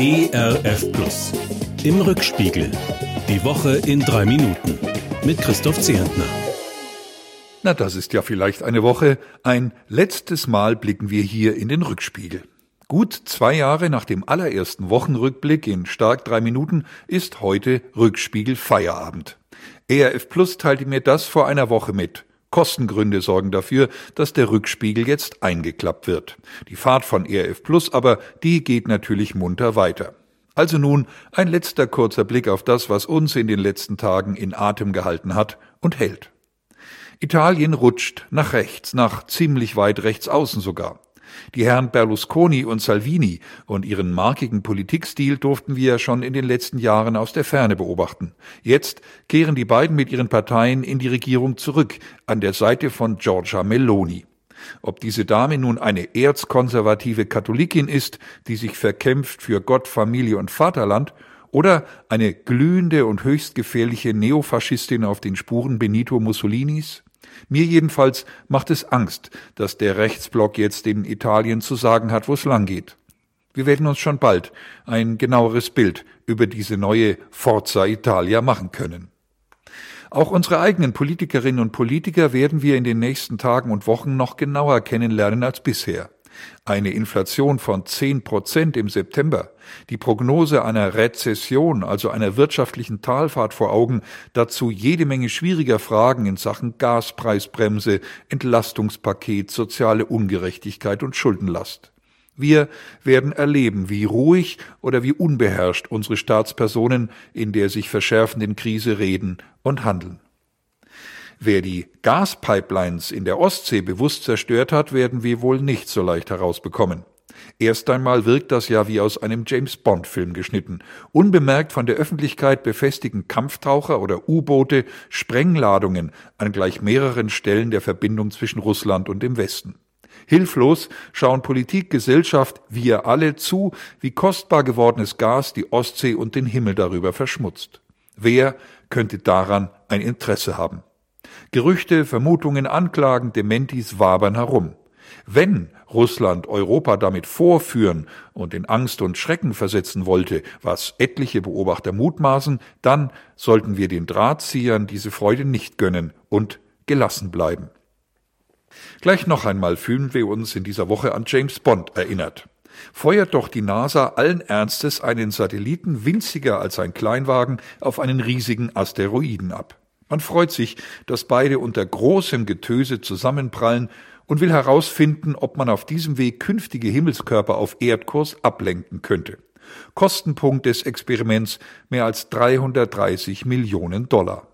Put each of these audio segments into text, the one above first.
ERF Plus. Im Rückspiegel. Die Woche in drei Minuten. Mit Christoph Zehentner. Na, das ist ja vielleicht eine Woche. Ein letztes Mal blicken wir hier in den Rückspiegel. Gut zwei Jahre nach dem allerersten Wochenrückblick in stark drei Minuten ist heute Rückspiegel Feierabend. ERF Plus teilte mir das vor einer Woche mit. Kostengründe sorgen dafür, dass der Rückspiegel jetzt eingeklappt wird. Die Fahrt von ERF Plus aber, die geht natürlich munter weiter. Also nun ein letzter kurzer Blick auf das, was uns in den letzten Tagen in Atem gehalten hat und hält. Italien rutscht nach rechts, nach ziemlich weit rechts außen sogar. Die Herren Berlusconi und Salvini und ihren markigen Politikstil durften wir schon in den letzten Jahren aus der Ferne beobachten. Jetzt kehren die beiden mit ihren Parteien in die Regierung zurück, an der Seite von Giorgia Meloni. Ob diese Dame nun eine erzkonservative Katholikin ist, die sich verkämpft für Gott, Familie und Vaterland, oder eine glühende und höchst gefährliche Neofaschistin auf den Spuren Benito Mussolinis? Mir jedenfalls macht es Angst, dass der Rechtsblock jetzt in Italien zu sagen hat, wo es langgeht. Wir werden uns schon bald ein genaueres Bild über diese neue Forza Italia machen können. Auch unsere eigenen Politikerinnen und Politiker werden wir in den nächsten Tagen und Wochen noch genauer kennenlernen als bisher. Eine Inflation von zehn Prozent im September, die Prognose einer Rezession, also einer wirtschaftlichen Talfahrt vor Augen, dazu jede Menge schwieriger Fragen in Sachen Gaspreisbremse, Entlastungspaket, soziale Ungerechtigkeit und Schuldenlast. Wir werden erleben, wie ruhig oder wie unbeherrscht unsere Staatspersonen in der sich verschärfenden Krise reden und handeln. Wer die Gaspipelines in der Ostsee bewusst zerstört hat, werden wir wohl nicht so leicht herausbekommen. Erst einmal wirkt das ja wie aus einem James Bond Film geschnitten. Unbemerkt von der Öffentlichkeit befestigen Kampftaucher oder U-Boote Sprengladungen an gleich mehreren Stellen der Verbindung zwischen Russland und dem Westen. Hilflos schauen Politik, Gesellschaft, wir alle zu, wie kostbar gewordenes Gas die Ostsee und den Himmel darüber verschmutzt. Wer könnte daran ein Interesse haben? Gerüchte, Vermutungen, Anklagen, Dementis wabern herum. Wenn Russland Europa damit vorführen und in Angst und Schrecken versetzen wollte, was etliche Beobachter mutmaßen, dann sollten wir den Drahtziehern diese Freude nicht gönnen und gelassen bleiben. Gleich noch einmal fühlen wir uns in dieser Woche an James Bond erinnert. Feuert doch die NASA allen Ernstes einen Satelliten winziger als ein Kleinwagen auf einen riesigen Asteroiden ab. Man freut sich, dass beide unter großem Getöse zusammenprallen und will herausfinden, ob man auf diesem Weg künftige Himmelskörper auf Erdkurs ablenken könnte. Kostenpunkt des Experiments mehr als 330 Millionen Dollar.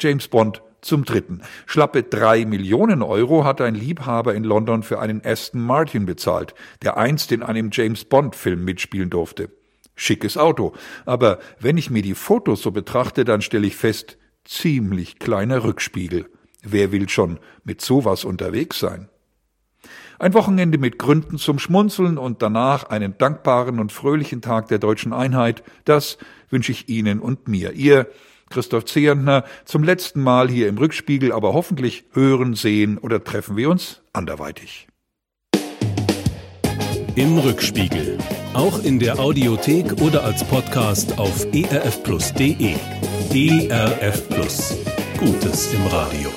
James Bond zum dritten. Schlappe drei Millionen Euro hat ein Liebhaber in London für einen Aston Martin bezahlt, der einst in einem James Bond Film mitspielen durfte. Schickes Auto. Aber wenn ich mir die Fotos so betrachte, dann stelle ich fest, ziemlich kleiner Rückspiegel. Wer will schon mit sowas unterwegs sein? Ein Wochenende mit Gründen zum Schmunzeln und danach einen dankbaren und fröhlichen Tag der deutschen Einheit, das wünsche ich Ihnen und mir. Ihr Christoph Zehentner zum letzten Mal hier im Rückspiegel, aber hoffentlich hören, sehen oder treffen wir uns anderweitig. Im Rückspiegel. Auch in der Audiothek oder als Podcast auf erfplus.de. ERF Plus. Gutes im Radio.